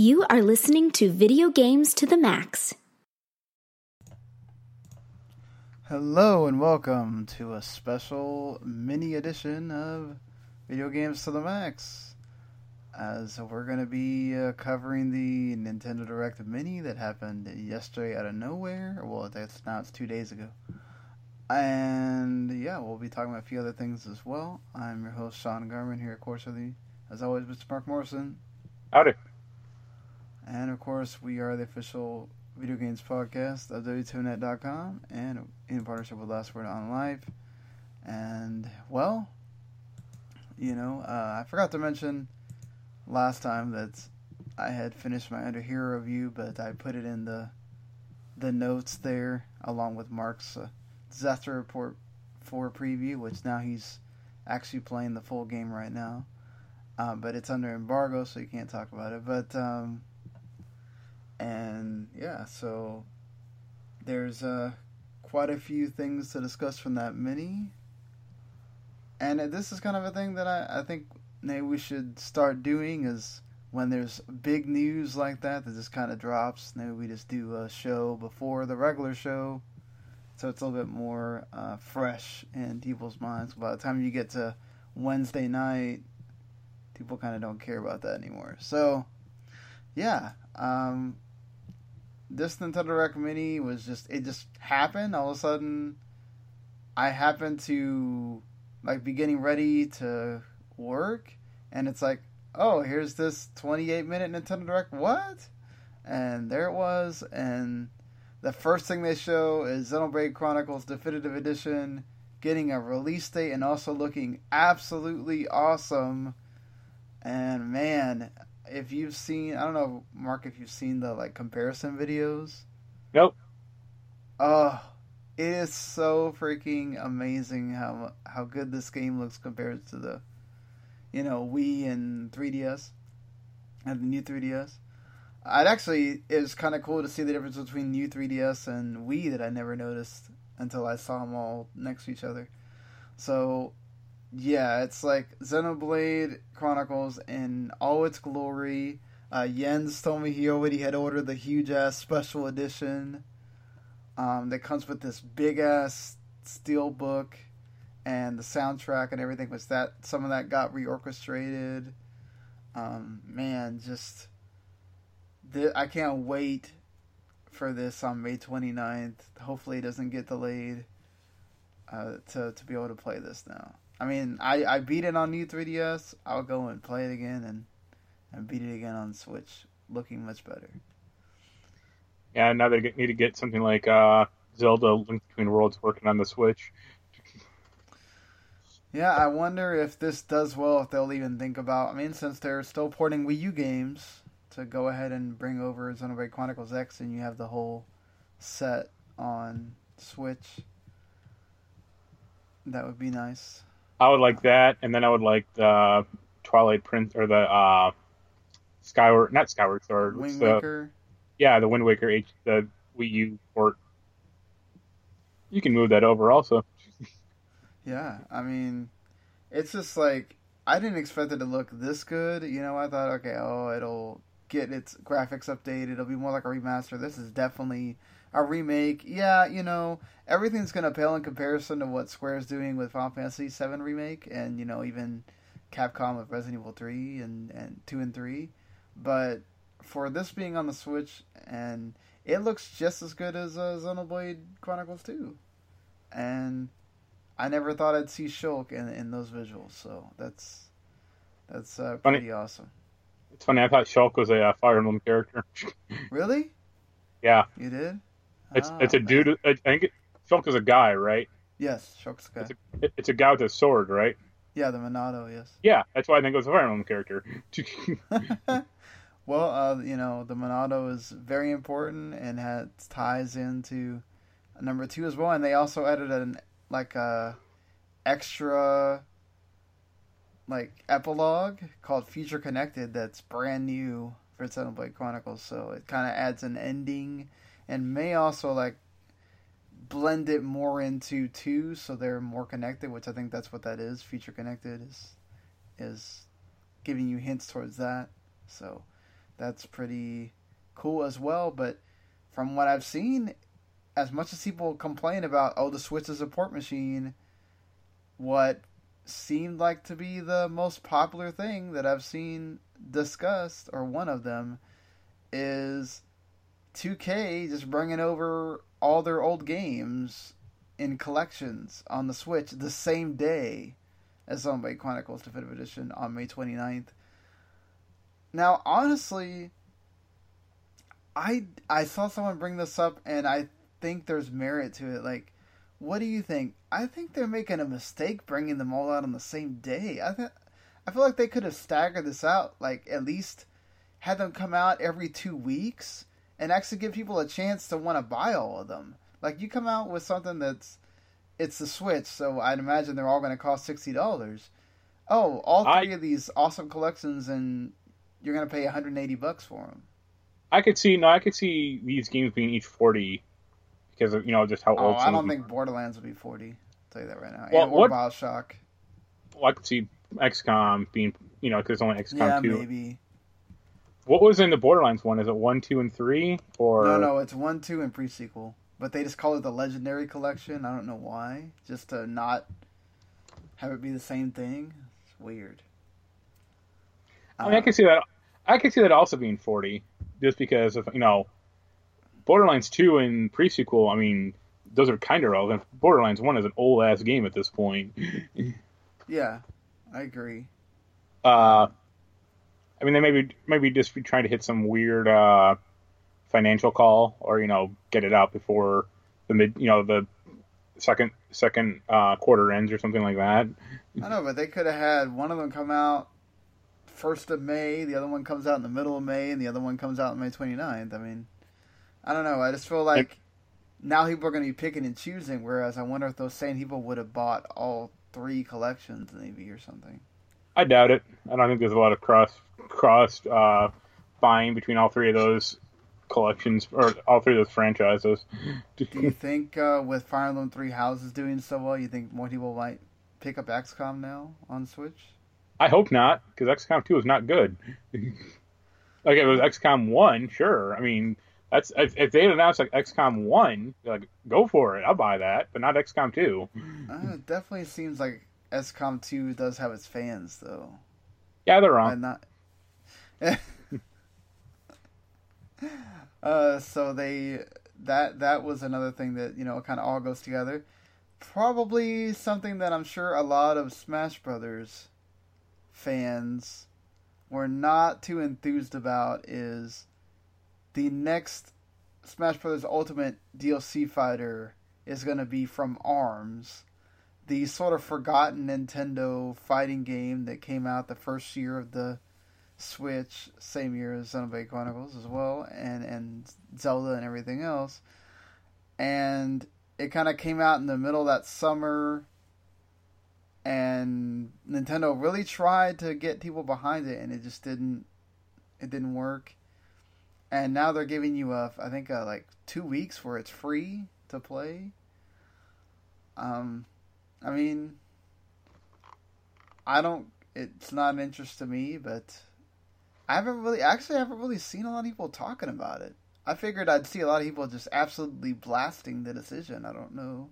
You are listening to Video Games to the Max. Hello and welcome to a special mini edition of Video Games to the Max. As we're going to be uh, covering the Nintendo Direct Mini that happened yesterday out of nowhere. Well, that's now it's two days ago. And yeah, we'll be talking about a few other things as well. I'm your host, Sean Garmer, here, of course, with the, as always, Mr. Marc Morrison. Howdy. And of course, we are the official video games podcast of W2Mnet.com and in partnership with Last Word on Life. And, well, you know, uh, I forgot to mention last time that I had finished my Underhero review, but I put it in the the notes there along with Marc's uh, disaster report for preview, which now he's actually playing the full game right now. Uh, but it's under embargo, so you can't talk about it. But um, and yeah, so there's uh, quite a few things to discuss from that mini. And this is kind of a thing that I, I think maybe we should start doing is when there's big news like that that just kind of drops, maybe we just do a show before the regular show. So it's a little bit more uh, fresh in people's minds. By the time you get to Wednesday night, people kind of don't care about that anymore. So, yeah, um, this Nintendo Direct Mini was just it just happened all of a sudden. I happened to like be getting ready to work, and it's like, oh, here's this 28 minute Nintendo Direct. What? And there it was, and the first thing they show is Xenoblade Chronicles Definitive Edition getting a release date and also looking absolutely awesome. And man, if you've seen, I don't know, Marc, if you've seen the like comparison videos. Nope. Oh, it is so freaking amazing how how good this game looks compared to the, you know, Wii and 3DS, and the new 3DS. I'd actually it was kind of cool to see the difference between new 3DS and Wii that I never noticed until I saw them all next to each other. So yeah, it's like Xenoblade Chronicles in all its glory. Uh, Jens told me he already had ordered the huge ass special edition um, that comes with this big ass steel book and the soundtrack and everything. Was that some of that got reorchestrated? Um, man, just th- I can't wait for this on May 29th. Hopefully, it doesn't get delayed uh, to to be able to play this now. I mean, I, I beat it on new 3DS. I'll go and play it again and and beat it again on Switch, looking much better. Yeah, now they need to get something like uh, Zelda: Link Between Worlds working on the Switch. Yeah, I wonder if this does well, if they'll even think about. I mean, since they're still porting Wii U games, to go ahead and bring over Xenoblade Chronicles X, and you have the whole set on Switch. That would be nice. I would like that, and then I would like the Twilight Prince or the uh, Skyward, not Skyward Sword. Wind the, Waker. Yeah, the Wind Waker H, the Wii U port. You can move that over also. Yeah, I mean, it's just like I didn't expect it to look this good. You know, I thought, okay, oh, it'll get its graphics updated. It'll be more like a remaster. This is definitely a remake. Yeah, you know, everything's gonna pale in comparison to what Square's doing with Final Fantasy VII remake, and you know, even Capcom with Resident Evil three and and two and three. But for this being on the Switch, and it looks just as good as uh, Xenoblade Chronicles two, and I never thought I'd see Shulk in in those visuals. So that's that's uh, Funny. pretty awesome. It's funny. I thought Shulk was a uh, Fire Emblem character. Really, yeah, you did? It's Ah, it's a dude. I think it, Shulk is a guy, right? Yes, Shulk's the guy. It's a, it's a guy with a sword, right? Yeah, the Monado, yes. Yeah, that's why I think it was a Fire Emblem character. well, uh, you know, the Monado is very important and has ties into number two as well, and they also added an like a extra like epilogue called Future Connected that's brand new for Xenoblade Chronicles. So it kind of adds an ending and may also like blend it more into two, so they're more connected. Which I think that's what that is. Future Connected is is giving you hints towards that. So that's pretty cool as well. But from what I've seen, as much as people complain about, oh, the Switch is a port machine, what seemed like to be the most popular thing that I've seen discussed, or one of them, is 2K just bringing over all their old games in collections on the Switch the same day as Zombie Chronicles Definitive Edition on May 29th. Now, honestly, I I saw someone bring this up and I think there's merit to it. Like, what do you think? I think they're making a mistake bringing them all out on the same day. I think I feel like they could have staggered this out, like at least had them come out every two weeks and actually give people a chance to want to buy all of them. Like you come out with something that's it's the Switch, so I'd imagine they're all going to cost sixty dollars. Oh, all three I, of these awesome collections, and you're going to pay 180 bucks for them. I could see no, I could see these games being each 40 because of, you know just how oh, old. I don't think Borderlands will be 40. I'll tell you that right now. Well, and, or what, Bioshock. Well, I could see XCOM being you know because only XCOM yeah, 2. maybe. What was in the Borderlands one? Is it one, two, and three, or no? No, it's one, two, and pre-sequel. But they just call it the Legendary Collection. I don't know why. Just to not have it be the same thing. It's weird. I mean, I can see that. I can see that also being forty, just because of you know, Borderlands two and pre-sequel. I mean, those are kind of relevant. Borderlands one is an old ass game at this point. yeah, I agree. Uh, I mean, they maybe maybe just be trying to hit some weird uh, financial call, or you know, get it out before the mid, you know, the second second uh, quarter ends or something like that. I know, but they could have had one of them come out first of May, the other one comes out in the middle of May, and the other one comes out on May 29th. I mean, I don't know. I just feel like it, now people are going to be picking and choosing, whereas I wonder if those same people would have bought all three collections maybe or something. I doubt it. I don't think there's a lot of cross cross uh, buying between all three of those collections or all three of those franchises. Do you think uh, with Fire Emblem Three Houses doing so well, you think more people might pick up XCOM now on Switch? I hope not, because XCOM Two is not good. like if it was XCOM One, sure. I mean, that's if, if they announced like XCOM One, like go for it. I'll buy that, but not XCOM Two. Uh, it definitely seems like XCOM 2 does have its fans, though. Yeah, they're wrong. And not. uh, so they that that was another thing that you know kind of all goes together. Probably something that I'm sure a lot of Smash Brothers fans were not too enthused about is the next Smash Brothers Ultimate DLC fighter is going to be from ARMS the sort of forgotten Nintendo fighting game that came out the first year of the Switch, same year as Xenoblade Chronicles as well, and and Zelda and everything else. And it kind of came out in the middle of that summer, and Nintendo really tried to get people behind it, and it just didn't. It didn't work. And now they're giving you a, I think, a, like two weeks where it's free to play. Um, I mean, I don't. It's not an interest to me, but I haven't really. Actually, I haven't really seen a lot of people talking about it. I figured I'd see a lot of people just absolutely blasting the decision. I don't know.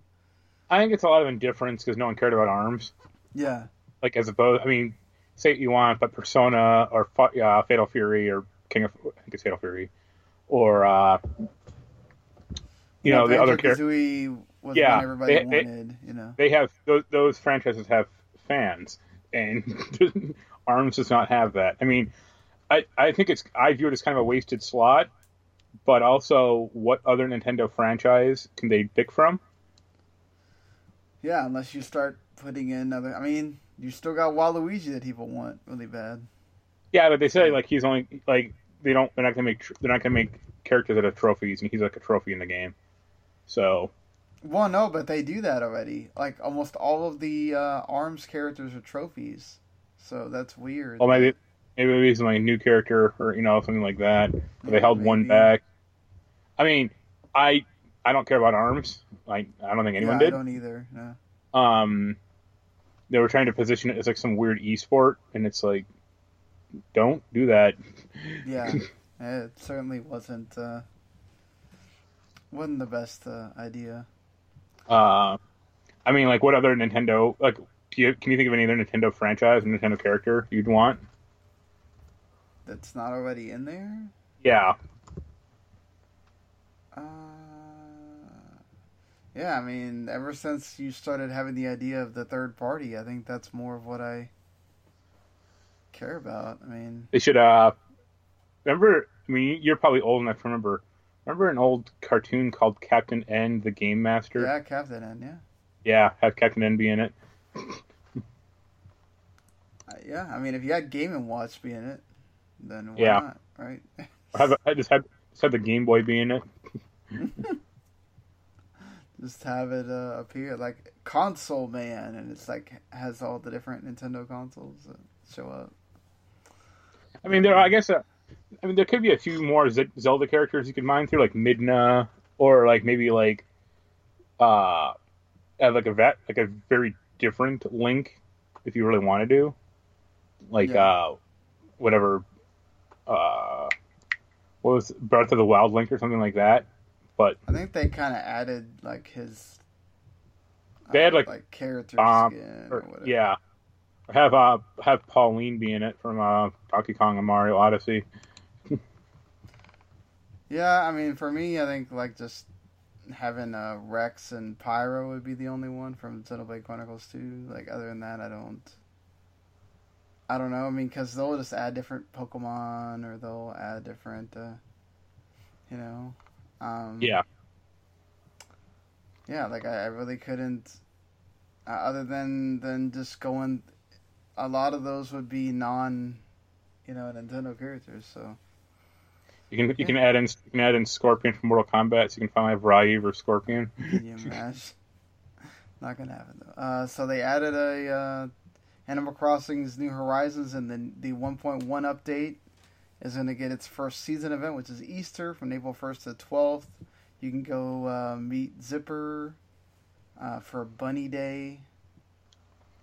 I think it's a lot of indifference because no one cared about arms. Yeah. Like as opposed, I mean, say what you want, but Persona or uh, Fatal Fury or King of, I think it's Fatal Fury, or uh, you, know, know the other characters was yeah, everybody they, wanted. They, you know, they have those, those franchises have fans, and Arms does not have that. I mean, I I think it's I view it as kind of a wasted slot, but also what other Nintendo franchise can they pick from? Yeah, unless you start putting in other. I mean, You still got Waluigi that people want really bad. Yeah, but they say like he's only like they don't they're not gonna make they're not gonna make characters that have trophies, and he's like a trophy in the game. So. Well, no, but they do that already. Like almost all of the uh, Arms characters are trophies, so that's weird. Well, maybe maybe he's like a new character or you know something like that. They held maybe. one back. I mean, I I don't care about Arms. Like I don't think anyone yeah, did. I don't either. No. Um, they were trying to position it as like some weird e-sport, and it's like, don't do that. Yeah, it certainly wasn't uh, wasn't the best uh, idea. Uh, I mean, like, what other Nintendo like? Do you, can you think of any other Nintendo franchise or Nintendo character you'd want? That's not already in there. Yeah. Uh, yeah, I mean, ever since you started having the idea of the third party, I think that's more of what I care about. I mean, they should. Uh, remember? I mean, you're probably old enough to remember. Remember an old cartoon called Captain N, the Game Master? Yeah, Captain N. Yeah. Yeah, have Captain N be in it. uh, yeah, I mean, if you had Game and Watch be in it, then why yeah. not? Right. have I just had just have the Game Boy be in it. just have it uh, appear like console man, and it's like has all the different Nintendo consoles that show up. I mean, there. I guess. Uh, I mean, there could be a few more Zelda characters you could mine through, like Midna, or like maybe like, uh, like a vet, like a very different Link, if you really want to do, like yeah. uh, whatever, uh, what was Breath of the Wild Link or something like that. But I think they kind of added like his. They had like, like character um, skin or, or yeah. Have uh have Pauline be in it from uh Donkey Kong and Mario Odyssey. yeah, I mean for me, I think like just having uh, Rex and Pyra would be the only one from Xenoblade Chronicles 2. Like other than that, I don't. I don't know. I mean, because they'll just add different Pokemon, or they'll add different, uh, you know. Um, yeah. Yeah, like I, I really couldn't. Uh, other than than just going, a lot of those would be non, you know, Nintendo characters. So. You can you yeah. can add in you can add in Scorpion from Mortal Kombat, so you can finally have Ryu or Scorpion. You Not gonna happen though. Uh, so they added a uh, Animal Crossing's New Horizons, and then the 1.1 update is going to get its first season event, which is Easter from April 1st to 12th. You can go uh, meet Zipper uh, for Bunny Day,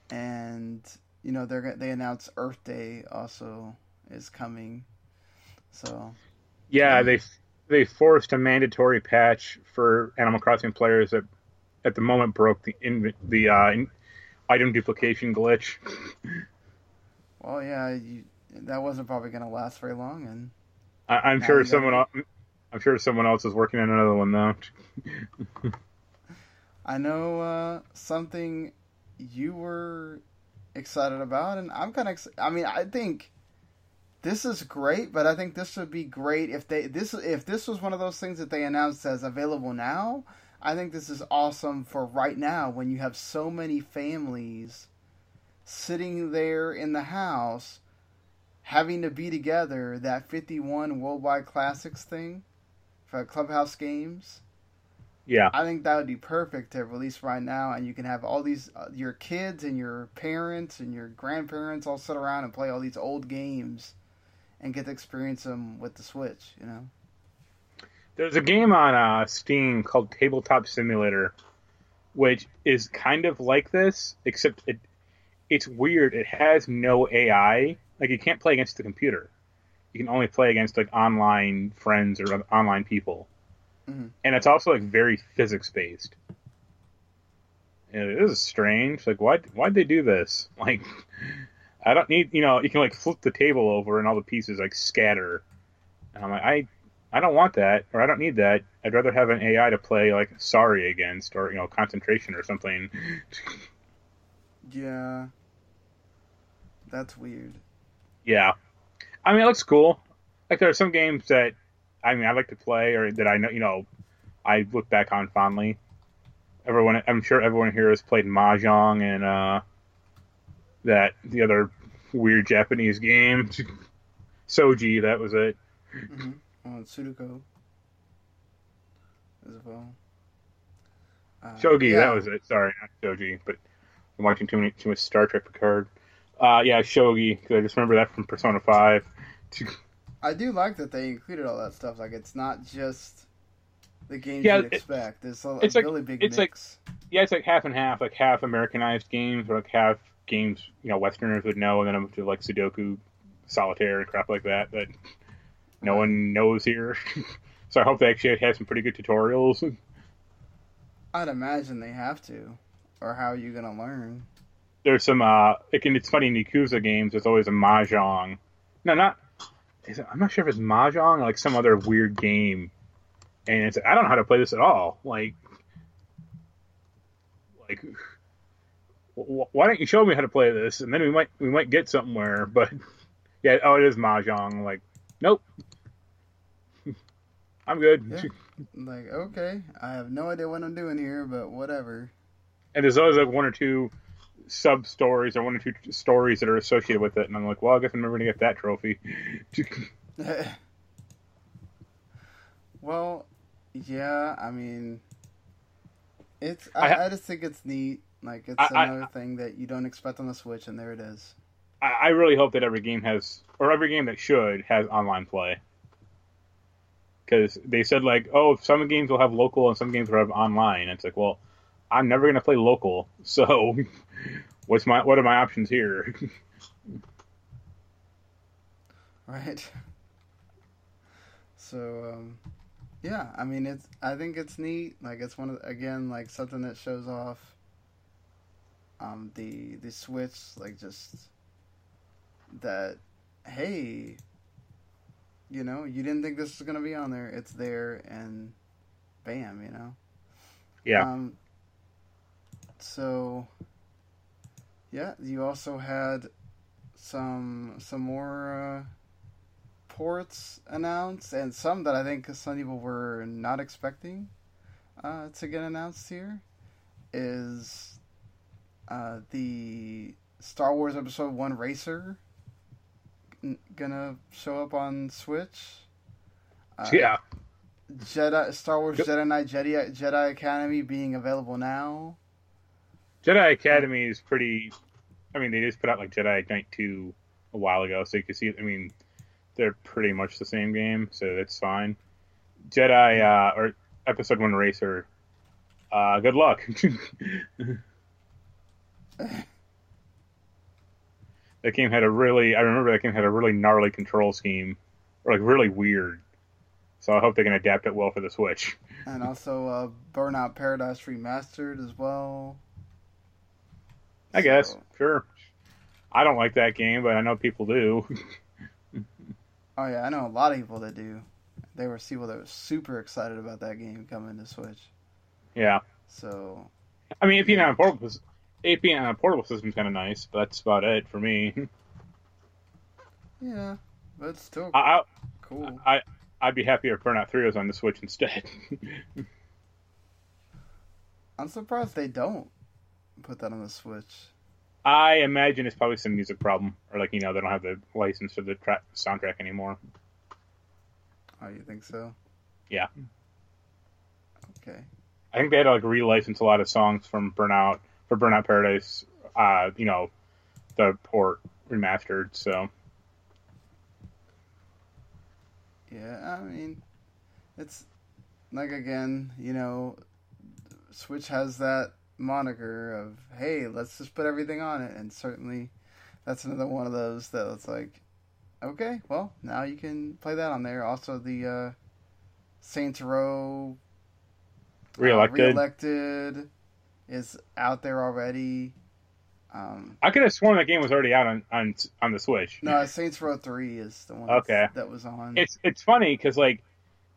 and you know they're they announced Earth Day also is coming. So yeah, they they forced a mandatory patch for Animal Crossing players that at the moment broke the in, the uh, item duplication glitch. Well, yeah, you, that wasn't probably going to last very long, and I, am sure someone. Else, I'm sure someone else is working on another one though. I know uh, something you were excited about, and I'm kind of. Ex- I mean, I think this is great, but I think this would be great if they this if this was one of those things that they announced as available now. I think this is awesome for right now when you have so many families sitting there in the house having to be together that 51 worldwide classics thing for clubhouse games yeah i think that would be perfect to release right now and you can have all these uh, your kids and your parents and your grandparents all sit around and play all these old games and get to experience them with the switch you know there's a game on uh, Steam called Tabletop Simulator, which is kind of like this, except it it's weird. It has no AI. Like you can't play against the computer. You can only play against like online friends or online people, mm-hmm. and it's also like very physics based. This is strange. Like, why? Why'd they do this? Like, I don't need. You know, you can like flip the table over and all the pieces like scatter. And I'm like, I I don't want that, or I don't need that. I'd rather have an AI to play like Sorry against, or you know, concentration or something. yeah, that's weird. Yeah, I mean, it looks cool. Like there are some games that I mean I like to play, or that I know, you know, I look back on fondly. Everyone, I'm sure everyone here has played mahjong and uh, that the other weird Japanese game. Soji, that was it. Mm-hmm. On Sudoku as well. Uh, Shogi, yeah. that was it. Sorry, not Shogi, but I'm watching too many too much Star Trek Picard. Uh, yeah, Shogi. Cause I just remember that from Persona Five. I do like that they included all that stuff. Like it's not just the games yeah, you'd it, expect. It's a, it's a like, really big it's mix. Like, yeah, it's like half and half. Like half Americanized games, or like half games you know Westerners would know, and then a bunch of like Sudoku, Solitaire, and crap like that that no one knows here. so I hope they actually have some pretty good tutorials. I'd imagine they have to, or how are you gonna learn? There's some. uh it can, It's funny in Yakuza games. There's always a mahjong. No, not. It, I'm not sure if it's mahjong or like some other weird game. And it's I don't know how to play this at all. Like, like, why don't you show me how to play this, and then we might we might get somewhere. But yeah, oh, it is mahjong. Like, nope. I'm good. Yeah. Like, okay, I have no idea what I'm doing here, but whatever. And there's always like one or two sub stories or one or two stories that are associated with it, and I'm like, well, I guess I'm never gonna get that trophy. well, yeah, I mean, it's. I, I, I, just think it's neat. Like, it's I, another thing that you don't expect on the Switch, and there it is. I really hope that every game has, or every game that should, has online play because they said like, oh, some games will have local and some games will have online. it's like, well, I'm never gonna play local, so what's my what are my options here? right. So, um, yeah, I mean, it's I think it's neat. Like, it's one of again like something that shows off um, the the Switch, like just that. Hey, you know, you didn't think this was gonna be on there. It's there, and bam, you know. Yeah. Um, so, yeah, you also had some some more uh, ports announced, and some that I think some people were not expecting uh, to get announced here. Is uh, the Star Wars Episode One Racer gonna show up on Switch. Uh, yeah. Jedi Star Wars Jedi Knight Jedi Jedi Academy being available now. Jedi Academy is pretty. I mean, they just put out like Jedi Knight two a while ago, so you can see. I mean, they're pretty much the same game, so it's fine. Jedi uh, or Episode One Racer. Uh, good luck. that game had a really I remember that game had a really gnarly control scheme, or like really weird. So I hope they can adapt it well for the Switch. And also uh, Burnout Paradise Remastered as well. I so. guess sure. I don't like that game, but I know people do. oh yeah, I know a lot of people that do. There were people that were super excited about that game coming to Switch. Yeah. So. I mean, if you know, AP on a portable system is kind of nice, but that's about it for me. yeah, but it's still I, cool. I I'd be happier if Burnout Three was on the Switch instead. I'm surprised they don't put that on the Switch. I imagine it's probably some music problem, or like you know they don't have the license for the tra- soundtrack anymore. Oh, you think so? Yeah. Okay. I think they had to like relicense a lot of songs from Burnout for Burnout Paradise, uh, you know, the port remastered. So. Yeah, I mean, it's like again, you know, Switch has that moniker of hey, let's just put everything on it, and certainly that's another one of those that it's like, okay, well now you can play that on there. Also, the uh, Saints Row reelected. Uh, reelected is out there already. Um, I could have sworn that game was already out on on, on the Switch. No, Saints Row Three is the one. Okay, that was on. It's it's funny because like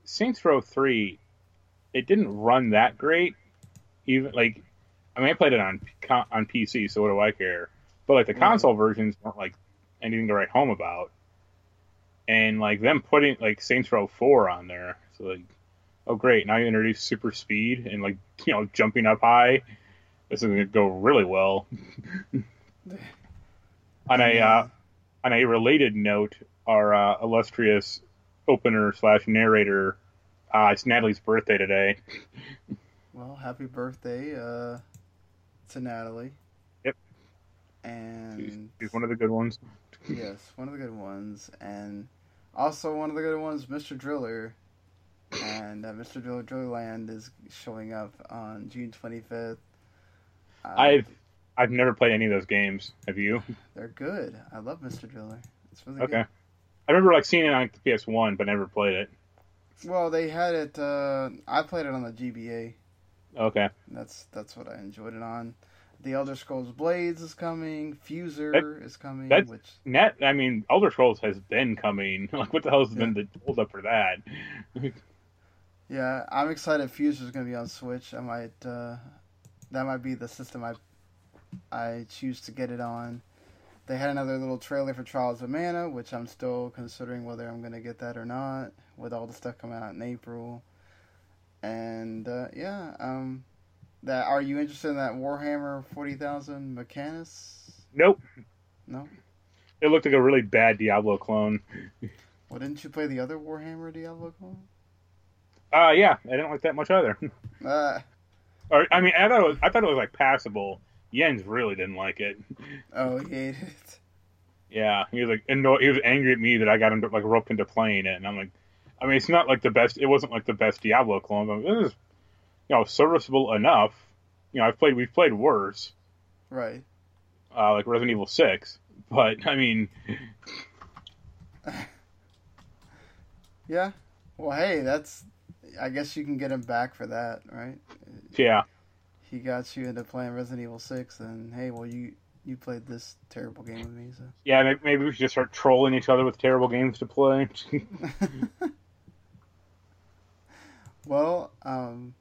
Saints Row Three, it didn't run that great. Even like, I mean, I played it on on PC, so what do I care? But like the console versions weren't like anything to write home about. And like them putting like Saints Row Four on there, so like, oh great, now you introduce super speed and like you know jumping up high this is going to go really well. On a uh, on a related note, our uh, illustrious opener slash narrator, uh, it's Natalie's birthday today. Well, happy birthday uh, to Natalie. Yep. And She's, she's one of the good ones. yes, one of the good ones, and also one of the good ones, Mr. Driller. And uh, Mr. Driller Drillerland is showing up on June 25th. Uh, I've I've never played any of those games. Have you? They're good. I love Mr. Driller. It's really Okay. good. I remember like seeing it on the PS One, but never played it. Well, they had it. Uh, I played it on the GBA. Okay. That's that's what I enjoyed it on. The Elder Scrolls Blades is coming. Fuser is coming. that's- which Net. I mean, Elder Scrolls has been coming. Like, what the hell has been the hold up for that? yeah, I'm excited. Fuser is going to be on Switch. I might. Uh, that might be the system I I choose to get it on. They had another little trailer for Trials of Mana, which I'm still considering whether I'm going to get that or not. With all the stuff coming out in April, and uh, yeah, um, that are you interested in that Warhammer Forty Thousand Mechanicus? Nope. No. It looked like a really bad Diablo clone. Well, didn't you play the other Warhammer Diablo clone? Uh yeah, I didn't like that much either. Uh, or I mean, I thought it was, I thought it was like passable. Jens really didn't like it. oh, he hated it. Yeah, he was like, anno- he was angry at me that I got him like roped into playing it, and I'm like, I mean, it's not like the best. It wasn't like the best Diablo clone, but it was, you know, serviceable enough. You know, I've played, we've played worse, Right. uh, like Resident Evil Six, but I mean, Yeah. Well, hey, that's. I guess you can get him back for that, right? yeah, He got you into playing Resident Evil Six, and hey, well, you you played this terrible game with me, so. yeah. Maybe we should just start trolling each other with terrible games to play. well, um,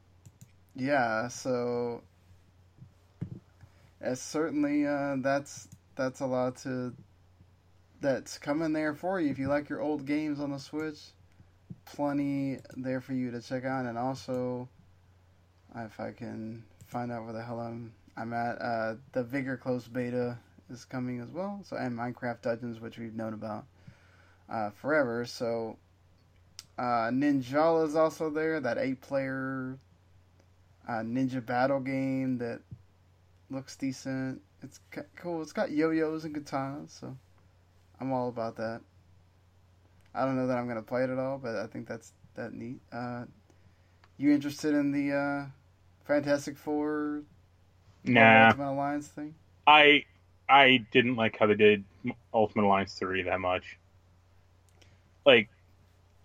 yeah. So, it's certainly uh, that's that's a lot to that's coming there for you if you like your old games on the Switch. Plenty there for you to check out, and also, if I can find out where the hell I'm I'm at, uh, the Vigor Close beta is coming as well. So and Minecraft Dungeons, which we've known about uh, forever. So uh, Ninjala is also there, that eight player uh, ninja battle game that looks decent. It's cool. It's got yo yos and katanas, so I'm all about that. I don't know that I'm gonna play it at all, but I think that's that neat. Uh, you interested in the uh, Fantastic Four nah, Ultimate Alliance thing? I I didn't like how they did Ultimate Alliance three that much. Like,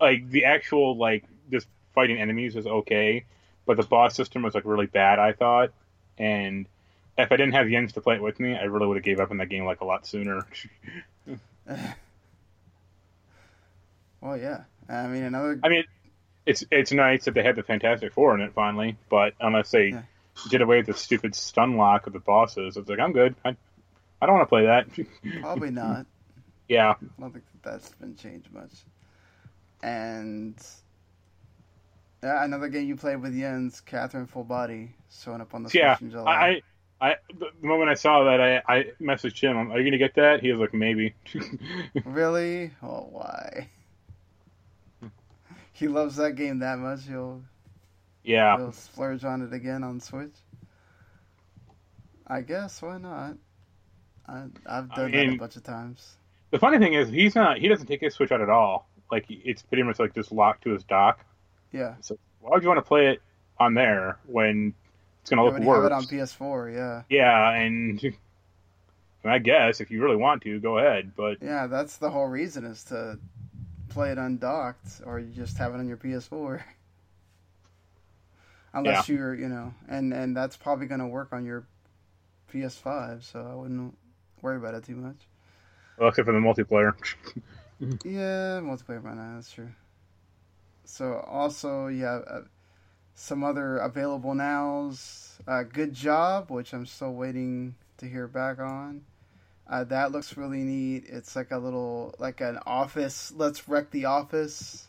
like the actual like just fighting enemies was okay, but the boss system was like really bad. I thought, and if I didn't have Jens to play it with me, I really would have gave up on that game like a lot sooner. Well, yeah. I mean, another. I mean, it's it's nice that they had the Fantastic Four in it finally, but unless they Yeah. did away with the stupid stun lock of the bosses, it's like I'm good. I I don't want to play that. Probably not. yeah, I don't think that that's been changed much. And yeah, another game you played with Jens, Catherine Full Body, showing up on the Switch in July. I, I, the moment I saw that, I, I messaged him. Are you gonna get that? He was like, maybe. Really? Oh, why? he loves that game that much. He'll yeah, he'll splurge on it again on Switch. I guess why not? I I've I done that a bunch of times. the funny thing is, he's not. He doesn't take his Switch out at all. Like it's pretty much like just locked to his dock. Yeah. So why would you want to play it on there when it's gonna Yeah, look when you have worse? it on PS4, yeah. Yeah, and I guess if you really want to, go ahead. But Yeah, that's the whole reason is to play it undocked, or you just have it on your PS4. Unless you're, you know, and and that's probably going to work on your PS5, so I wouldn't worry about it too much. well, except for the multiplayer. Yeah, multiplayer now, that's true. So also, yeah, uh, some other available nows. Uh, Good Job, which I'm still waiting to hear back on. Uh, that looks really neat. It's like a little, like an office. Let's wreck the office.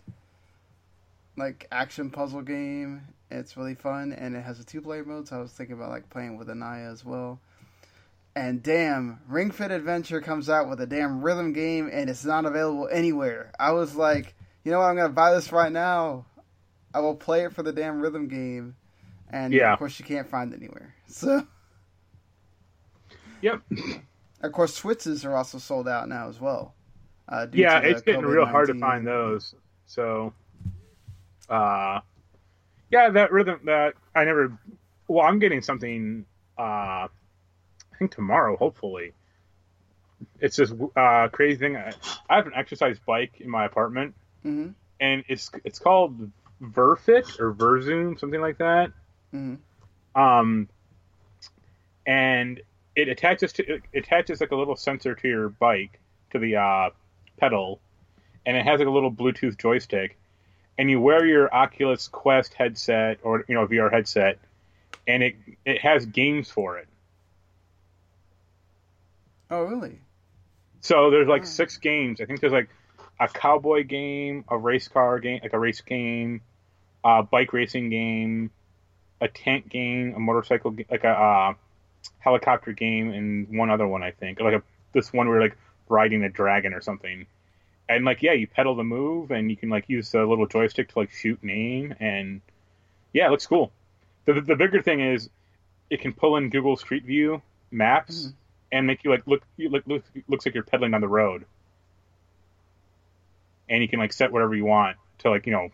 Like action puzzle game. It's really fun, and it has a two-player mode. So I was thinking about like playing with Anaya as well. And damn, Ring Fit Adventure comes out with a damn rhythm game and it's not available anywhere. I was like, you know what, I'm gonna buy this right now. I will play it for the damn rhythm game. And Yeah. of course you can't find it anywhere. So Yep. of course Switches are also sold out now as well. Uh, due Yeah, it's getting real hard to find those. So, uh, yeah, that rhythm that I never. Well, I'm getting something. Uh, think tomorrow, hopefully. It's this uh, crazy thing. I, I have an exercise bike in my apartment, Mhm. and it's it's called Verfit or VirZOOM, something like that. Mhm. Um, and it attaches to it attaches like a little sensor to your bike to the uh, pedal, and it has like a little Bluetooth joystick, and you wear your Oculus Quest headset or you know VR headset, and it it has games for it. Oh really? So there's like Oh. six games. I think there's like a cowboy game, a race car game, like a race game, a bike racing game, a tank game, a motorcycle, like a uh, helicopter game, and one other one I think, like a this one where you're like riding a dragon or something. And like yeah, you pedal the move, and you can like use the little joystick to like shoot and aim, and yeah, it looks cool. The the bigger thing is it can pull in Google Street View maps Mhm. And make you like look you look, look looks like you're pedaling on the road. And you can like set whatever you want to like you know,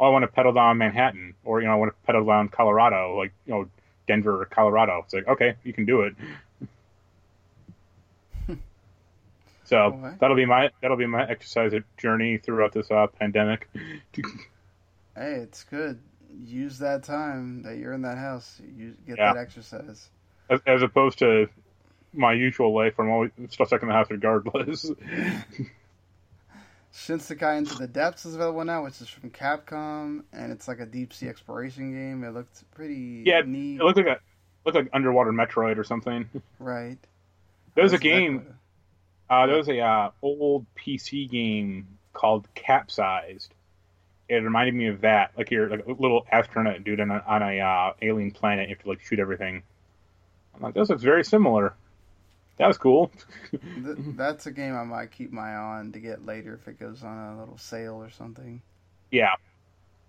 oh I want to pedal down Manhattan or you know I want to pedal down Colorado like you know Denver or Colorado. It's like okay you can do it. so Okay. that'll be my that'll be my exercise journey throughout this uh, pandemic. Hey, it's good. Use that time that you're in that house. You get Yeah. that exercise. as, as opposed to my usual life I'm always stuck in the house regardless. Shinsekai Into the Depths is available now, which is from Capcom, and it's like a deep sea exploration game. It looked pretty Yeah, neat. it looked like a looked like underwater Metroid or something. right. There's a How's that game. Uh, there was a uh, old PC game called Capsized. It reminded me of that. Like you're like a little astronaut dude on a, on a uh, alien planet. You have to like shoot everything. I'm like, this looks very similar. That was cool. That's a game I might keep my eye on to get later if it goes on a little sale or something. yeah,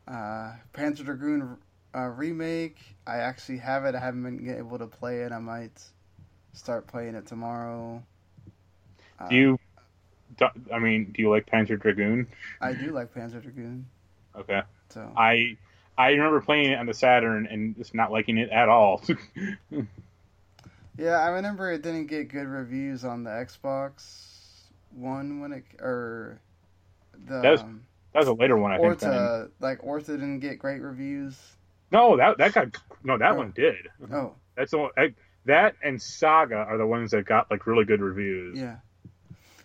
Uh, Panzer Dragoon uh, remake. I actually have it. I haven't been able to play it. I might start playing it tomorrow. Uh, do you? do- I mean, do you like Panzer Dragoon? I do like Panzer Dragoon. Okay. So I I remember playing it on the Saturn and just not liking it at all. yeah, I remember it didn't get good reviews on the Xbox One when it or the That was- um, that was a later one, I think. then. Orta like Orta didn't get great reviews. No, that that got no, that Oh. one did. Oh That's the one. I, that and Saga are the ones that got like really good reviews. yeah,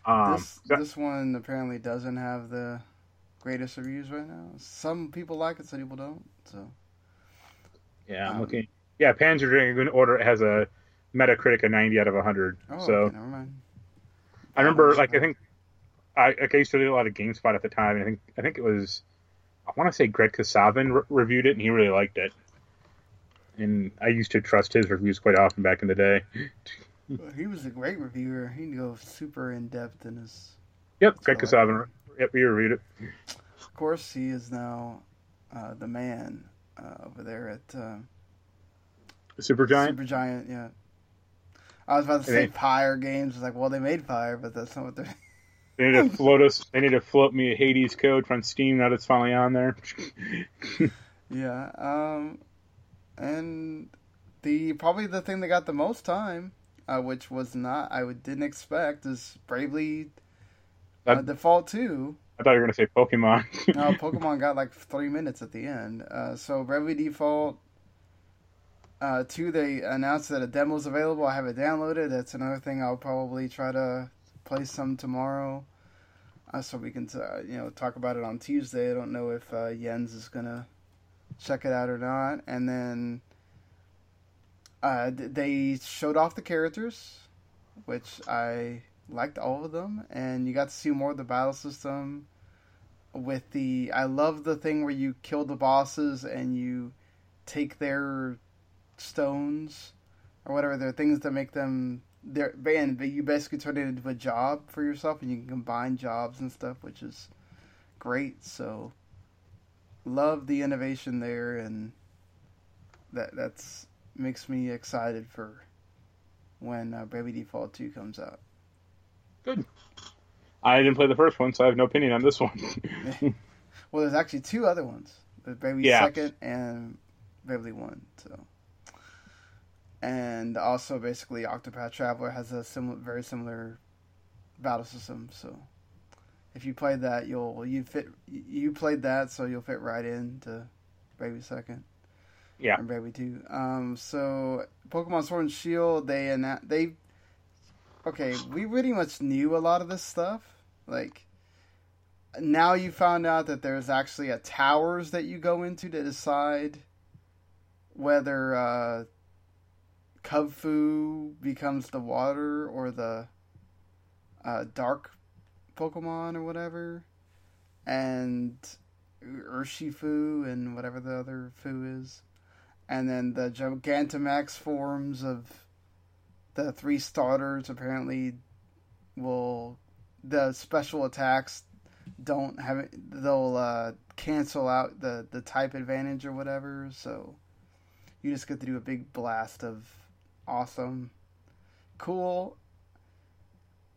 Um, this that- this one apparently doesn't have the greatest reviews right now. Some people like it, some people don't. So yeah, I'm um, looking. Yeah, Panzer Dragoon Orta has a Metacritic of 90 out of 100. oh, so okay, never mind. I remember, like, I think I, like, I used to do a lot of GameSpot at the time. And I think I think it was I want to say Greg Kasavin re- reviewed it and he really liked it. And I used to trust his reviews quite often back in the day. He was a great reviewer. He goes super in depth in his. Yep, Greg Kasavin. Yep, he reviewed it. Of course, he is now uh, the man uh, over there at uh, Super Giant. Super Giant. Yeah, I was about to say they- Pyre Games. It's like, well, they made Pyre, but that's not what they're. They need to float us. They need to float me a Hades code from Steam now that it's finally on there. Yeah. Um, and the probably the thing that got the most time, uh, which was not I would didn't expect, is Bravely uh, That- Default Two. I thought you were gonna say Pokemon. no, Pokemon got like three minutes at the end. Uh, so Bravely Default uh, two, they announced that a demo is available. I have it downloaded. That's another thing I'll probably try to play some tomorrow, uh, so we can uh, you know talk about it on Tuesday. I don't know if uh, Jens is gonna check it out or not. And then uh, they showed off the characters, which I liked all of them, and you got to see more of the battle system. With the, I love the thing where you kill the bosses and you take their stones or whatever, their things that make them there and you basically turn it into a job for yourself, and you can combine jobs and stuff, which is great. So, love the innovation there, and that that's makes me excited for when uh, Bravely Default Two comes out. Good. I didn't play the first one, so I have no opinion on this one. well, there's actually two other ones: the Bravely yeah. Second and Bravely One. So, and also basically, Octopath Traveler has a similar, very similar battle system. So, if you played that, you'll you fit you played that, so you'll fit right into Bravely Second. Yeah, and Bravely Two. Um, so Pokemon Sword and Shield, they and that they okay, we pretty much knew a lot of this stuff. Like now you found out that there's actually a towers that you go into to decide whether uh Kubfu becomes the water or the uh, dark Pokemon or whatever. And Urshifu and whatever the other Fu is. And then the Gigantamax forms of the three starters apparently will the special attacks don't have they'll uh, cancel out the the type advantage or whatever so you just get to do a big blast of awesome cool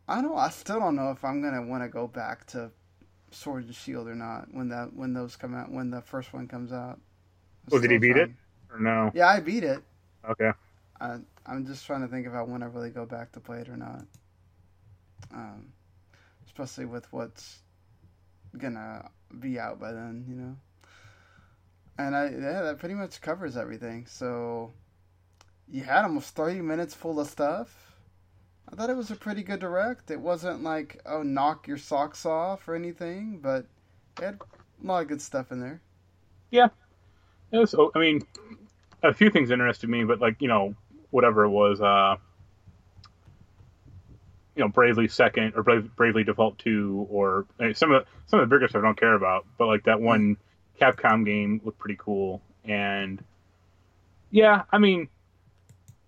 i don't i still don't know if i'm gonna want to go back to sword and shield or not when that when those come out when the first one comes out oh did he beat trying. it or no yeah i beat it okay I, I'm just trying to think if I want to really go back to play it or not. Um, especially with what's gonna be out by then, you know. And I yeah, that pretty much covers everything. So you had almost 30 minutes full of stuff. I thought it was a pretty good direct. It wasn't like oh knock your socks off or anything, but it had a lot of good stuff in there. Yeah, it was. I mean, a few things interested me, but like you know, whatever it was, uh, you know, Bravely second or Bravely Default two, or some of the, some of the bigger stuff I don't care about, but like that one Capcom game looked pretty cool, and yeah, I mean,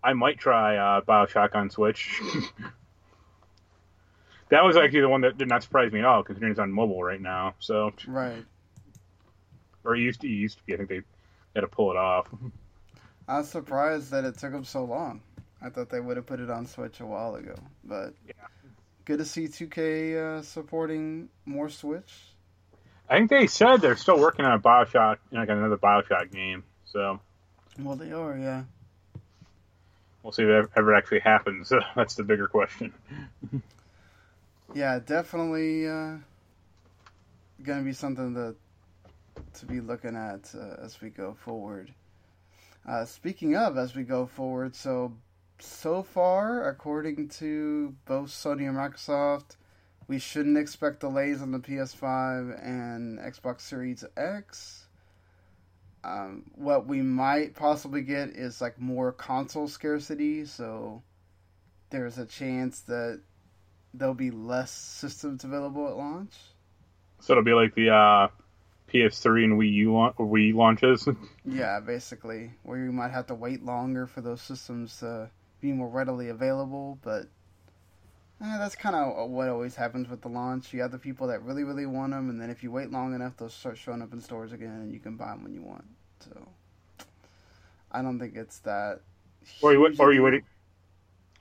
I might try uh, Bioshock on Switch. that was actually the one that did not surprise me at all, considering it's on mobile right now. So right, or it used to, it used to be. I think they had to pull it off. I was surprised that it took them so long. I thought they would have put it on Switch a while ago, but yeah. good to see 2K uh, supporting more Switch. I think they said they're still working on a Bioshock, like another Bioshock game. So, well, they are, yeah. We'll see if that ever actually happens. That's the bigger question. yeah, definitely uh, going to be something to to be looking at uh, as we go forward. Uh, speaking of, as we go forward, so so far, according to both Sony and Microsoft, we shouldn't expect delays on the PS5 and Xbox Series X. Um, what we might possibly get is like more console scarcity, so there's a chance that there'll be less systems available at launch. So it'll be like the uh, PS3 and Wii U la- Wii launches. yeah, basically, where you might have to wait longer for those systems to be more readily available, but eh, that's kind of what always happens with the launch. You have the people that really, really want them, and then if you wait long enough, they'll start showing up in stores again, and you can buy them when you want. So, I don't think it's that. Or you, or you wait,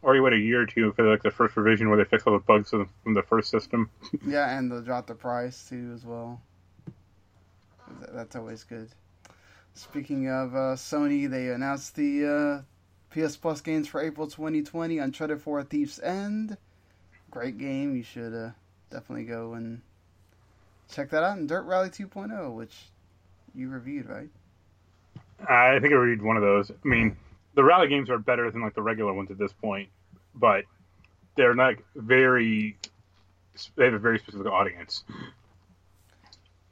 or you wait a year or two for like the first revision where they fix all the bugs from the first system. yeah, and they'll drop the price too as well. That's always good. Speaking of uh, Sony, they announced the uh, PS Plus games for April 2020 Uncharted 4 Thief's End. Great game. You should uh, definitely go and check that out. And Dirt Rally 2.0, which you reviewed, right? I think I reviewed one of those. I mean, the rally games are better than like the regular ones at this point, but they're not very. They have a very specific audience.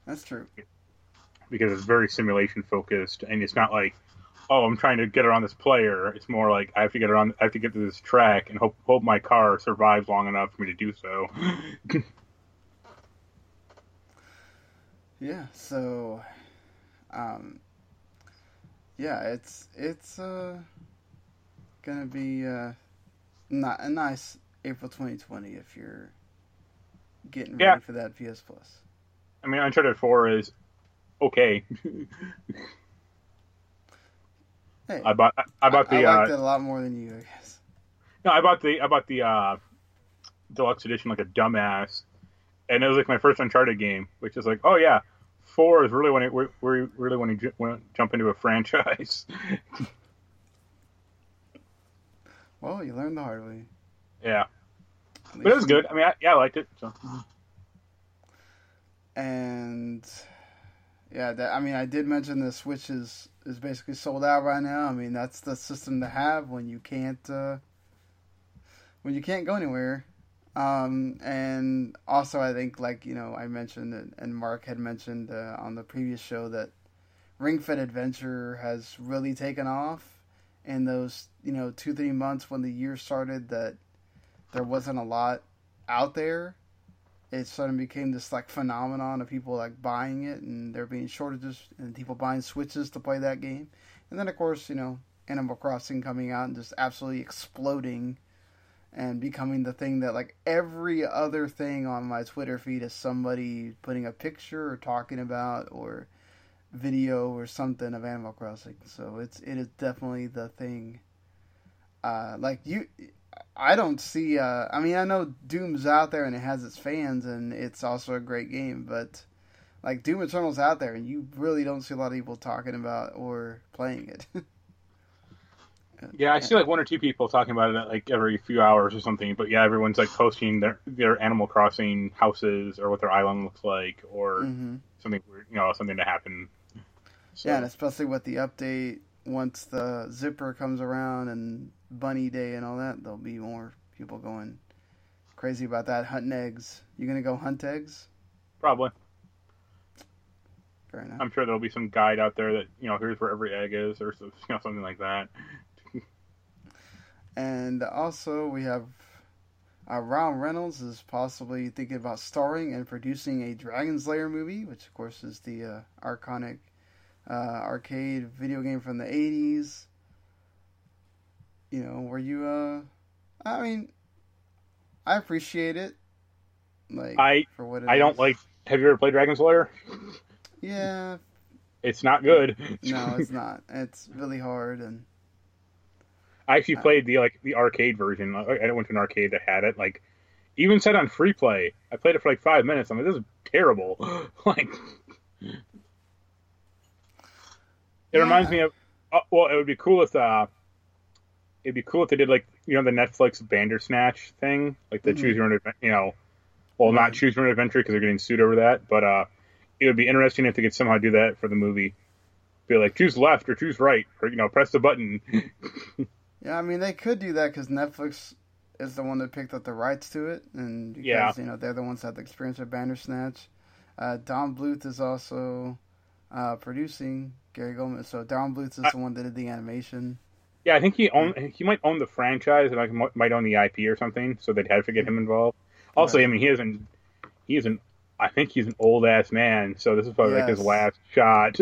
That's true because it's very simulation focused, and it's not like, oh, I'm trying to get around this player. It's more like I have to get around, I have to get to this track and hope hope my car survives long enough for me to do so. yeah. So, um, yeah, it's it's uh gonna be uh not a nice April 2020 if you're getting Yeah. ready for that PS Plus. I mean, Uncharted Four is okay. Hey, I bought I bought I the liked uh, it a lot more than you, I guess. no, I bought the I bought the uh, deluxe edition like a dumbass, and it was like my first Uncharted game, which is like, oh yeah, four is really when it we really when you ju- jump into a franchise. Well, you learned the hard way. yeah, but it was good. I mean, I, yeah, I liked it. So. And yeah, that, I mean, I did mention the Switch is basically sold out right now. I mean, that's the system to have when you can't uh, when you can't go anywhere. Um, and also, I think, like you know, I mentioned and- and Marc had mentioned uh, on the previous show that Ring Fit Adventure has really taken off in those you know two three months when the year started. That there wasn't a lot out there it suddenly became this like phenomenon of people like buying it and there being shortages and people buying switches to play that game. And then of course you know animal crossing coming out and just absolutely exploding and becoming the thing that like every other thing on my twitter feed is somebody putting a picture or talking about or video or something of animal crossing. So it's it is definitely the thing. Uh like you I don't see. Uh, I mean, I know Doom's out there and it has its fans, and it's also a great game. But like Doom Eternal's out there, and you really don't see a lot of people talking about or playing it. Yeah, I see like one or two people talking about it like every few hours or something. But yeah, everyone's like posting their their Animal Crossing houses or what their island looks like or hmm something weird, you know, something to happen. So, Yeah, and especially with the update, once the zipper comes around and Bunny Day and all that, there'll be more people going crazy about that hunting eggs. You gonna go hunt eggs? probably. Fair enough. I'm sure there'll be some guide out there that you know here's where every egg is or you know something like that. And also, we have uh, Ryan Reynolds is possibly thinking about starring and producing a Dragon's Lair movie, which of course is the uh, iconic uh, arcade video game from the '80s. You know, where you, uh, I mean, I appreciate it. Like I for what it I don't like. Have you ever played Dragon's Lair? Yeah, It's not good. no, it's not. It's really hard, and I actually played the like the arcade version. I I went to an arcade that had it. Like even set on free play. I played it for like five minutes. I'm like, this is terrible. like it reminds me of. Uh, well, it would be cool if uh, it'd be cool if they did like you know the Netflix Bandersnatch thing, like the Mhm. choose your own adventure. You know, well, not choose your own adventure because they're getting sued over that. But uh, it would be interesting if they could somehow do that for the movie. Be like choose left or choose right, or you know, press the button. Yeah, I mean they could do that because Netflix is the one that picked up the rights to it, and because Yeah. you know they're the ones that have the experience with Bandersnatch. Uh, Don Bluth is also uh, producing Gary Goldman, so Don Bluth is the one that did the animation. Yeah, I think he own he might own the franchise and like might own the IP or something, so they'd have to get him involved. Also, Right. I mean, he isn't he isn't. I think he's an old ass man, so this is probably like his last shot.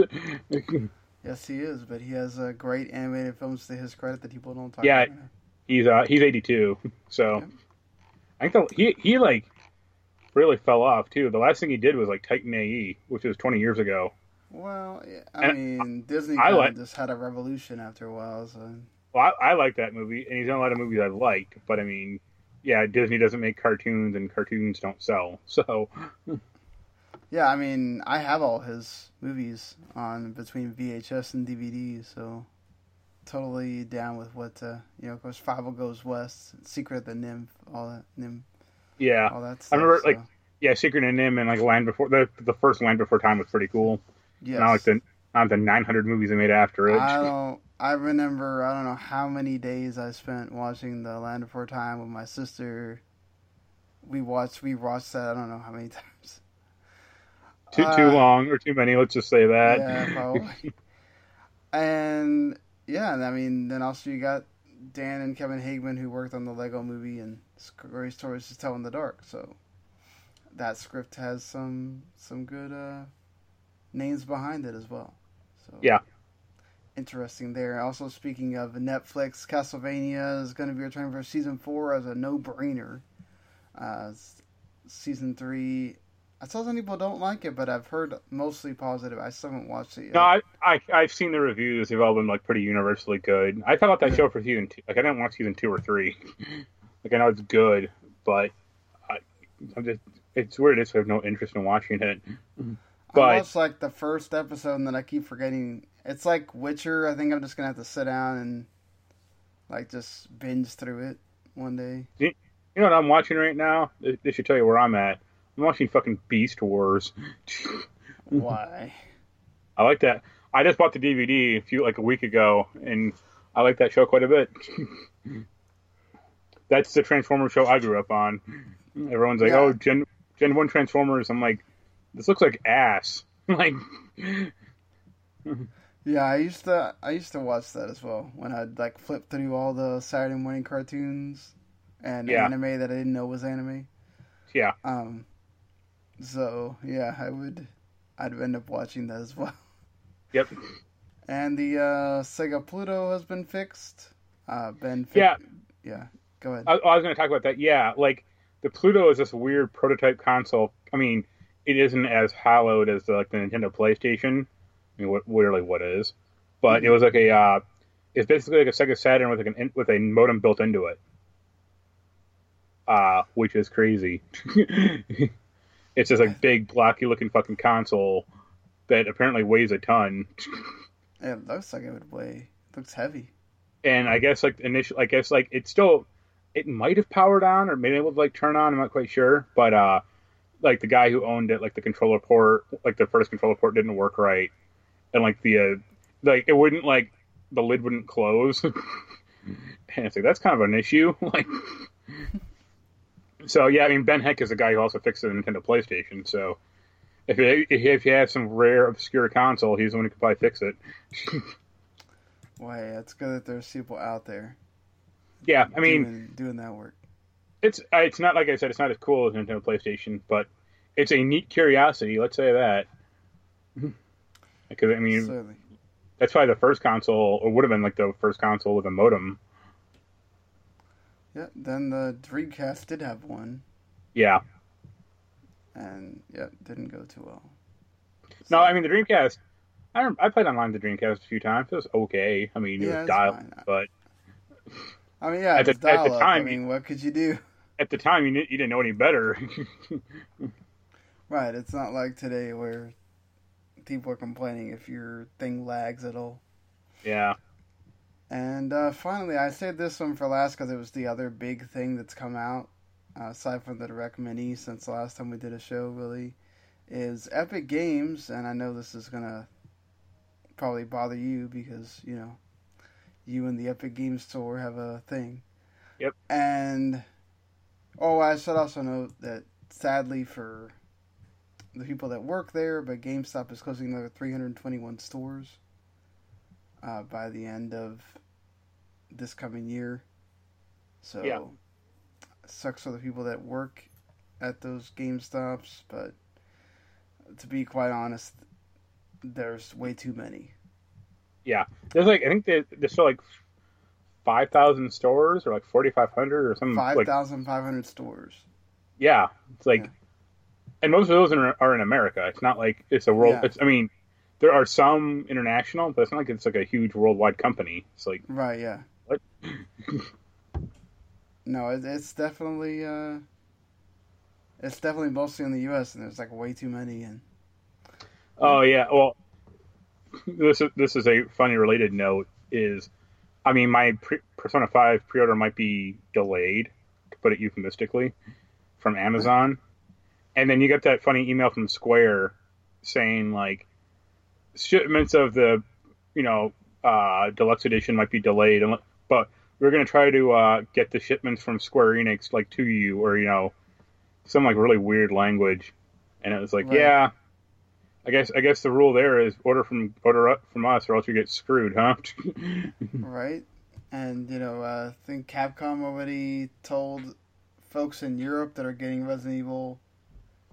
Yes, he is, but he has uh, great animated films to his credit that people don't talk Yeah. about. he's uh he's 82, so Yeah. I think the, he he like really fell off too. The last thing he did was like Titan AE, which was 20 years ago. Well, I And mean Disney I kind like- of just had a revolution after a while, so Well, I, I like that movie, and he's done a lot of movies I liked, but I mean, yeah, Disney doesn't make cartoons, and cartoons don't sell, so yeah, I mean I have all his movies on between VHS and DVD, so totally down with what uh, you know. Of course, Fievel Goes West, Secret of the NIMH, all that NIMH, yeah. all that. Stuff, I remember, so, like, Yeah, Secret and NIMH and like Land Before the the first Land Before Time was pretty cool. Yes. Not like the not the 900 movies they made after it. I don't. I remember. I don't know how many days I spent watching the Land Before Time with my sister. We watched. We watched that. I don't know how many times. too uh, too long or too many. Let's just say that. Yeah, probably. and yeah, I mean, then also you got Dan and Kevin Hageman who worked on the Lego Movie and Scary Stories to Tell in the Dark. So that script has some some good uh, names behind it as well. So Yeah. interesting there. Also, speaking of Netflix, Castlevania is going to be returning for season four as a no-brainer. Uh, season three, I saw some people don't like it, but I've heard mostly positive. I still haven't watched it yet. No, I, I I've seen the reviews. They've all been like pretty universally good. I thought about that show for season two. Like I didn't watch season two or three. like I know it's good, but I, I'm just it's weird. I just have no interest in watching it. But I watched like the first episode, and then I keep forgetting. It's like Witcher. I think I'm just gonna have to sit down and like just binge through it one day. You know what I'm watching right now? This should tell you where I'm at. I'm watching fucking Beast Wars. Why? I like that. I just bought the DVD a few like a week ago, and I like that show quite a bit. That's the Transformers show I grew up on. Everyone's like, yeah. "Oh, Gen Gen One Transformers." I'm like, "This looks like ass." like, yeah, I used to I used to watch that as well when I'd like flip through all the Saturday morning cartoons and yeah. anime that I didn't know was anime. Yeah. Um, so yeah, I would, I'd end up watching that as well. Yep. And the uh, Sega Pluto has been fixed. Uh, been fi- yeah, yeah. Go ahead. I, I was going to talk about that. Yeah, like the Pluto is this weird prototype console. I mean, it isn't as hallowed as the, like the Nintendo PlayStation. I mean, what literally what is, but mm-hmm. it was like a. Uh, it's basically like a Sega Saturn with like an with a modem built into it. Uh, which is crazy. It's just like big blocky looking fucking console that apparently weighs a ton. Yeah, it looks like it would weigh. It looks heavy. And I guess like initial, I guess like it's still, it might have powered on or maybe it would like turn on. I'm not quite sure, but uh, like the guy who owned it, like the controller port, like the first controller port didn't work right, and like the, uh, like it wouldn't like the lid wouldn't close. and it's like that's kind of an issue, like. So yeah, I mean Ben Heck is the guy who also fixed the Nintendo PlayStation. So if you, if you have some rare obscure console, he's the one who could probably fix it. Why? It's good that there's people out there. Yeah, I mean, doing, doing that work. It's it's not like I said, it's not as cool as Nintendo PlayStation, but it's a neat curiosity. Let's say that. Mm-hmm. Because I mean, Certainly. that's probably the first console, or would have been like the first console with a modem yeah, then the Dreamcast did have one. Yeah. And yeah, didn't go too well. So, no, I mean the Dreamcast. I I played online the Dreamcast a few times. It was okay. I mean, it yeah, was dial, but. I mean, yeah, at the, at the time, I mean, what could you do? At the time, you you didn't know any better. right. It's not like today where people are complaining if your thing lags at all. Yeah. And uh, finally, I saved this one for last because it was the other big thing that's come out, uh, aside from the Direct Mini since the last time we did a show, really, is Epic Games. And I know this is going to probably bother you because, you know, you and the Epic Games Store have a thing. Yep. And, oh, I should also note that sadly for the people that work there, but GameStop is closing another 321 stores. Uh, by the end of this coming year. So yeah. sucks for the people that work at those GameStops, but to be quite honest, there's way too many. Yeah, there's like I think there's still like five thousand stores or like forty five hundred or something. Five thousand five hundred stores. Yeah, it's like, yeah. and most of those are, are in America. It's not like it's a world. Yeah. It's I mean, there are some international, but it's not like it's like a huge worldwide company. It's like right, yeah. What? no, it, it's definitely uh, it's definitely mostly in the U.S. and there's like way too many. And oh yeah, well, this is this is a funny related note. Is I mean, my pre- Persona Five pre-order might be delayed, to put it euphemistically, from Amazon, and then you get that funny email from Square saying like shipments of the you know uh, deluxe edition might be delayed but we're gonna try to uh, get the shipments from Square Enix like to you, or you know, some like really weird language. And it was like, right. yeah, I guess I guess the rule there is order from order up from us, or else you get screwed, huh? right. And you know, uh, I think Capcom already told folks in Europe that are getting Resident Evil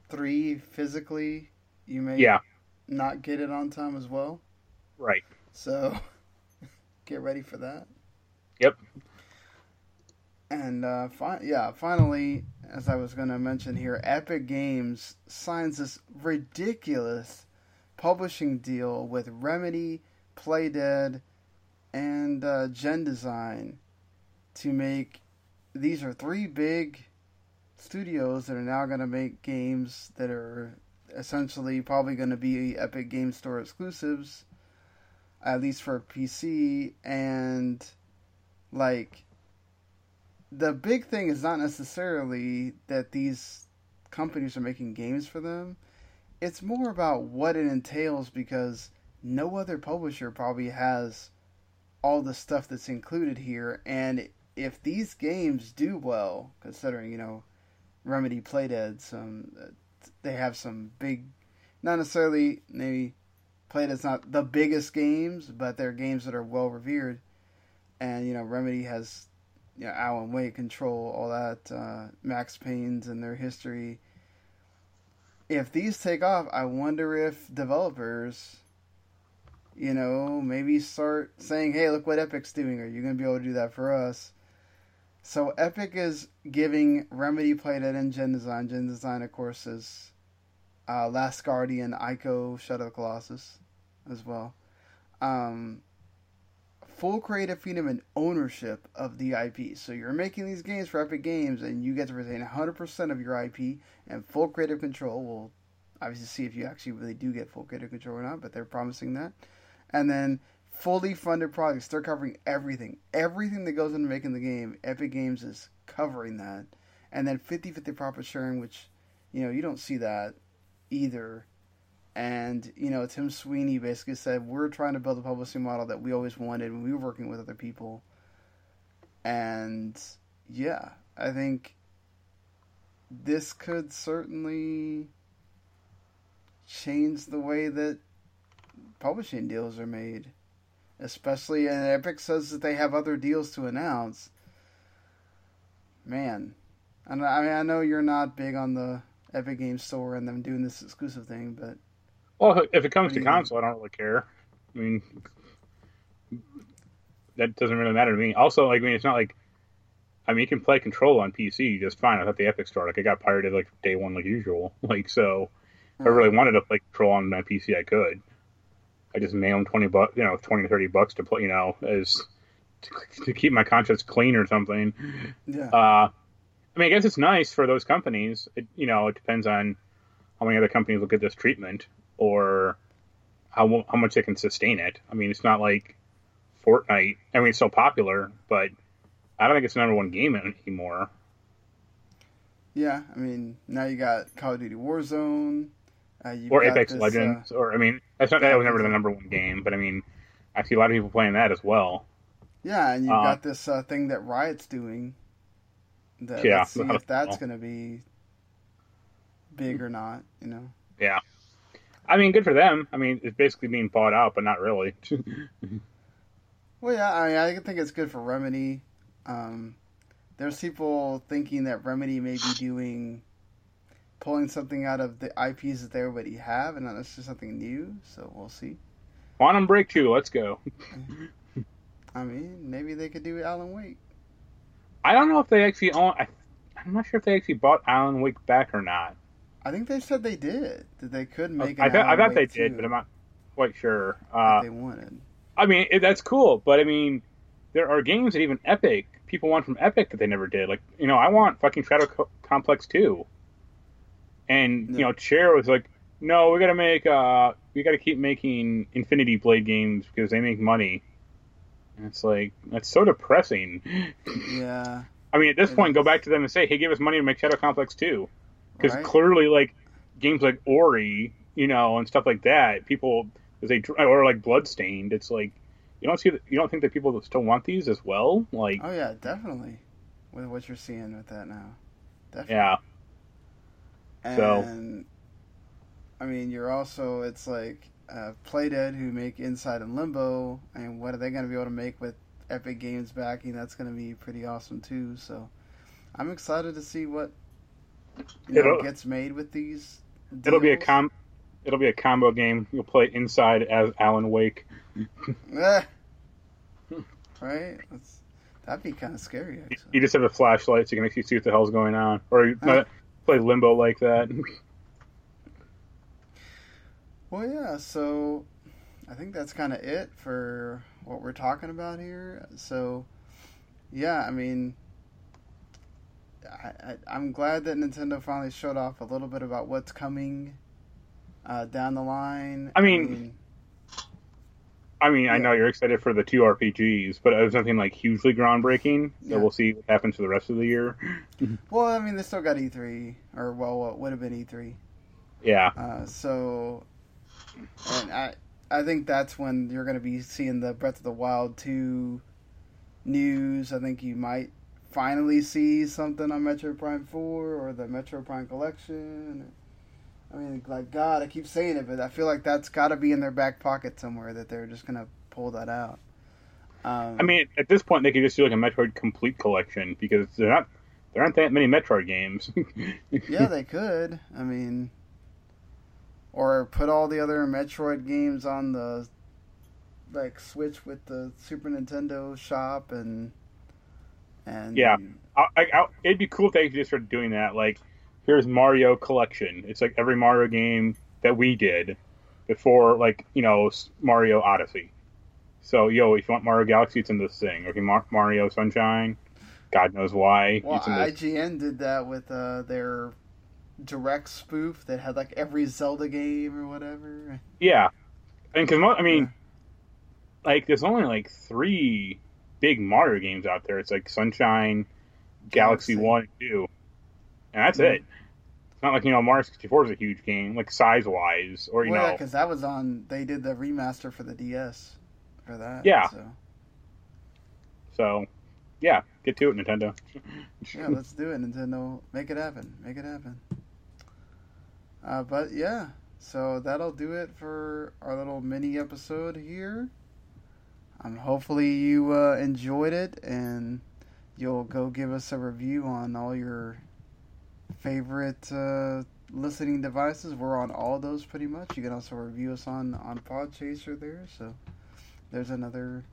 three physically, you may yeah. not get it on time as well. Right. So get ready for that. Yep. And uh, fi- yeah, finally, as I was going to mention here, Epic Games signs this ridiculous publishing deal with Remedy, Playdead, and uh, Gen Design to make. These are three big studios that are now going to make games that are essentially probably going to be Epic Game Store exclusives, at least for PC. And like, the big thing is not necessarily that these companies are making games for them. It's more about what it entails because no other publisher probably has all the stuff that's included here. And if these games do well, considering, you know, Remedy Playdead, some uh, they have some big, not necessarily maybe Playdead's not the biggest games, but they're games that are well revered. And you know, Remedy has know, Alan Wake, Control, all that, uh, Max Payne's and their history. If these take off, I wonder if developers, you know, maybe start saying, "Hey, look what Epic's doing. Are you going to be able to do that for us?" So Epic is giving Remedy Playdead and Gen Design. Gen Design, of course, is uh, Last Guardian, Ico, Shadow of Colossus, as well. Um, full creative freedom and ownership of the IP. So you're making these games for Epic Games, and you get to retain 100% of your IP and full creative control. We'll obviously see if you actually really do get full creative control or not, but they're promising that. And then fully funded projects. They're covering everything. Everything that goes into making the game, Epic Games is covering that. And then 50 50 profit sharing, which, you know, you don't see that either. And, you know, Tim Sweeney basically said, We're trying to build a publishing model that we always wanted when we were working with other people. And, yeah, I think this could certainly change the way that publishing deals are made especially and Epic says that they have other deals to announce. Man, I mean I know you're not big on the Epic Games Store and them doing this exclusive thing, but well, if it comes to console, I don't really care. I mean, that doesn't really matter to me. Also, like I mean, it's not like I mean you can play Control on PC just fine. I thought the Epic Store like it got pirated like day one like usual. Like so, if I really wanted to play Control on my PC, I could. I just mail them twenty bucks, you know, twenty to thirty bucks to put, you know, as to, to, keep my conscience clean or something. Yeah. Uh, I mean, I guess it's nice for those companies. It, you know, it depends on how many other companies will get this treatment or how how much they can sustain it. I mean, it's not like Fortnite. I mean, it's so popular, but I don't think it's the number one game anymore. Yeah, I mean, now you got Call of Duty Warzone. Uh, or Apex this, Legends, uh, or I mean, that's not that was never the number one game, but I mean, I see a lot of people playing that as well. Yeah, and you've uh, got this uh, thing that Riot's doing. That, yeah, let's see if that's going to be big or not. You know. Yeah, I mean, good for them. I mean, it's basically being bought out, but not really. well, yeah, I mean, I think it's good for Remedy. Um, there's people thinking that Remedy may be doing pulling something out of the IPs that they already have and not necessarily something new. So we'll see. Quantum Break 2, let's go. I mean, maybe they could do Alan Wake. I don't know if they actually own. I, am not sure if they actually bought Alan Wake back or not. I think they said they did. That they could make. I, bet, I bet they did, but I'm not quite sure. Uh, they wanted. I mean, it, that's cool, but I mean, there are games that even Epic people want from Epic that they never did. Like, you know, I want fucking Shadow Co- Complex 2. And you know, Chair was like, "No, we got to make. uh We got to keep making Infinity Blade games because they make money." And it's like that's so depressing. Yeah. I mean, at this it point, is. go back to them and say, "Hey, give us money to make Shadow Complex 2. Because right. clearly, like games like Ori, you know, and stuff like that, people they or like Bloodstained, it's like you don't see that you don't think that people still want these as well. Like, oh yeah, definitely. With what you're seeing with that now, definitely. Yeah. And so. I mean, you're also it's like uh, Playdead who make Inside and Limbo, and what are they going to be able to make with Epic Games backing? That's going to be pretty awesome too. So I'm excited to see what you know, gets made with these. Deals. It'll be a com. It'll be a combo game. You'll play Inside as Alan Wake. eh. right? That's, that'd be kind of scary. You, Actually. you just have a flashlight so you can actually see what the hell's going on, or Huh. play limbo like that. Well, yeah. So, I think that's kind of it for what we're talking about here. So, yeah. I mean, I, I, I'm glad that Nintendo finally showed off a little bit about what's coming uh, down the line. I mean, I mean, I Yeah. know you're excited for the two RPGs, but it was nothing like hugely groundbreaking. So Yeah. we'll see what happens for the rest of the year. well, I mean, they still got E3, or well, what would have been E3. Yeah, Uh, so, and I, I think that's when you're going to be seeing the Breath of the Wild 2 news. I think you might finally see something on Metroid Prime 4 or the Metroid Prime Collection. I mean, like, God, I keep saying it, but I feel like that's got to be in their back pocket somewhere that they're just going to pull that out. Um, I mean, at this point, they could just do like a Metroid Complete collection because they're not there aren't that many Metroid games. yeah, they could. I mean, or put all the other Metroid games on the like Switch with the Super Nintendo shop and and Yeah. I, I, it'd be cool if they just started doing that. Like, here's Mario Collection. It's like every Mario game that we did before, like you know, Mario Odyssey. So, yo, if you want Mario Galaxy, it's in this thing. Or if you want Mario Sunshine, God knows why, Well, it's in this. IGN did that with uh, their direct spoof that had like every Zelda game or whatever. Yeah, and because I mean, like, there's only like three big Mario games out there. It's like Sunshine, Galaxy, Galaxy. One, and Two, and that's it. It's not like you know Mario 64 is a huge game, like size wise, or you well, know. because that was on. They did the remaster for the DS for that. Yeah. So. So, yeah, get to it, Nintendo. yeah, let's do it, Nintendo. Make it happen. Make it happen. Uh, but yeah, so that'll do it for our little mini episode here. Um, hopefully you uh, enjoyed it, and you'll go give us a review on all your favorite uh, listening devices. We're on all those pretty much. You can also review us on on Podchaser there. So there's another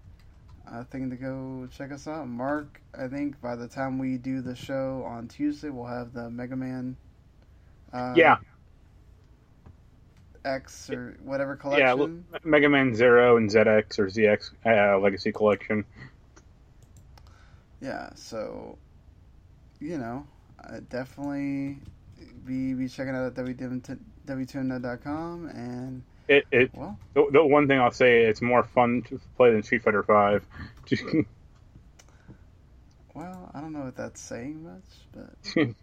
uh, thing to go check us out. Marc, I think by the time we do the show on Tuesday, we'll have the Mega Man. Uh, yeah, X or whatever collection. Yeah, Mega Man Zero and ZX or ZX uh, Legacy Collection. Yeah, so you know, uh, definitely be be checking out at W2Mnet.com and It, it well, the, the one thing I'll say, it's more fun to play than Street Fighter Five. Well, I don't know if that's saying much, but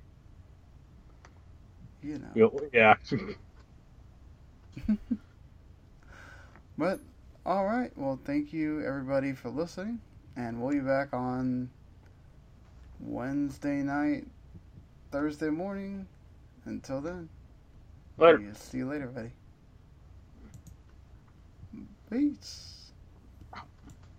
you know. yeah, But all right, well, thank you everybody for listening, and we'll be back on Wednesday night, Thursday morning. Until then, later. see you later, buddy. Peace.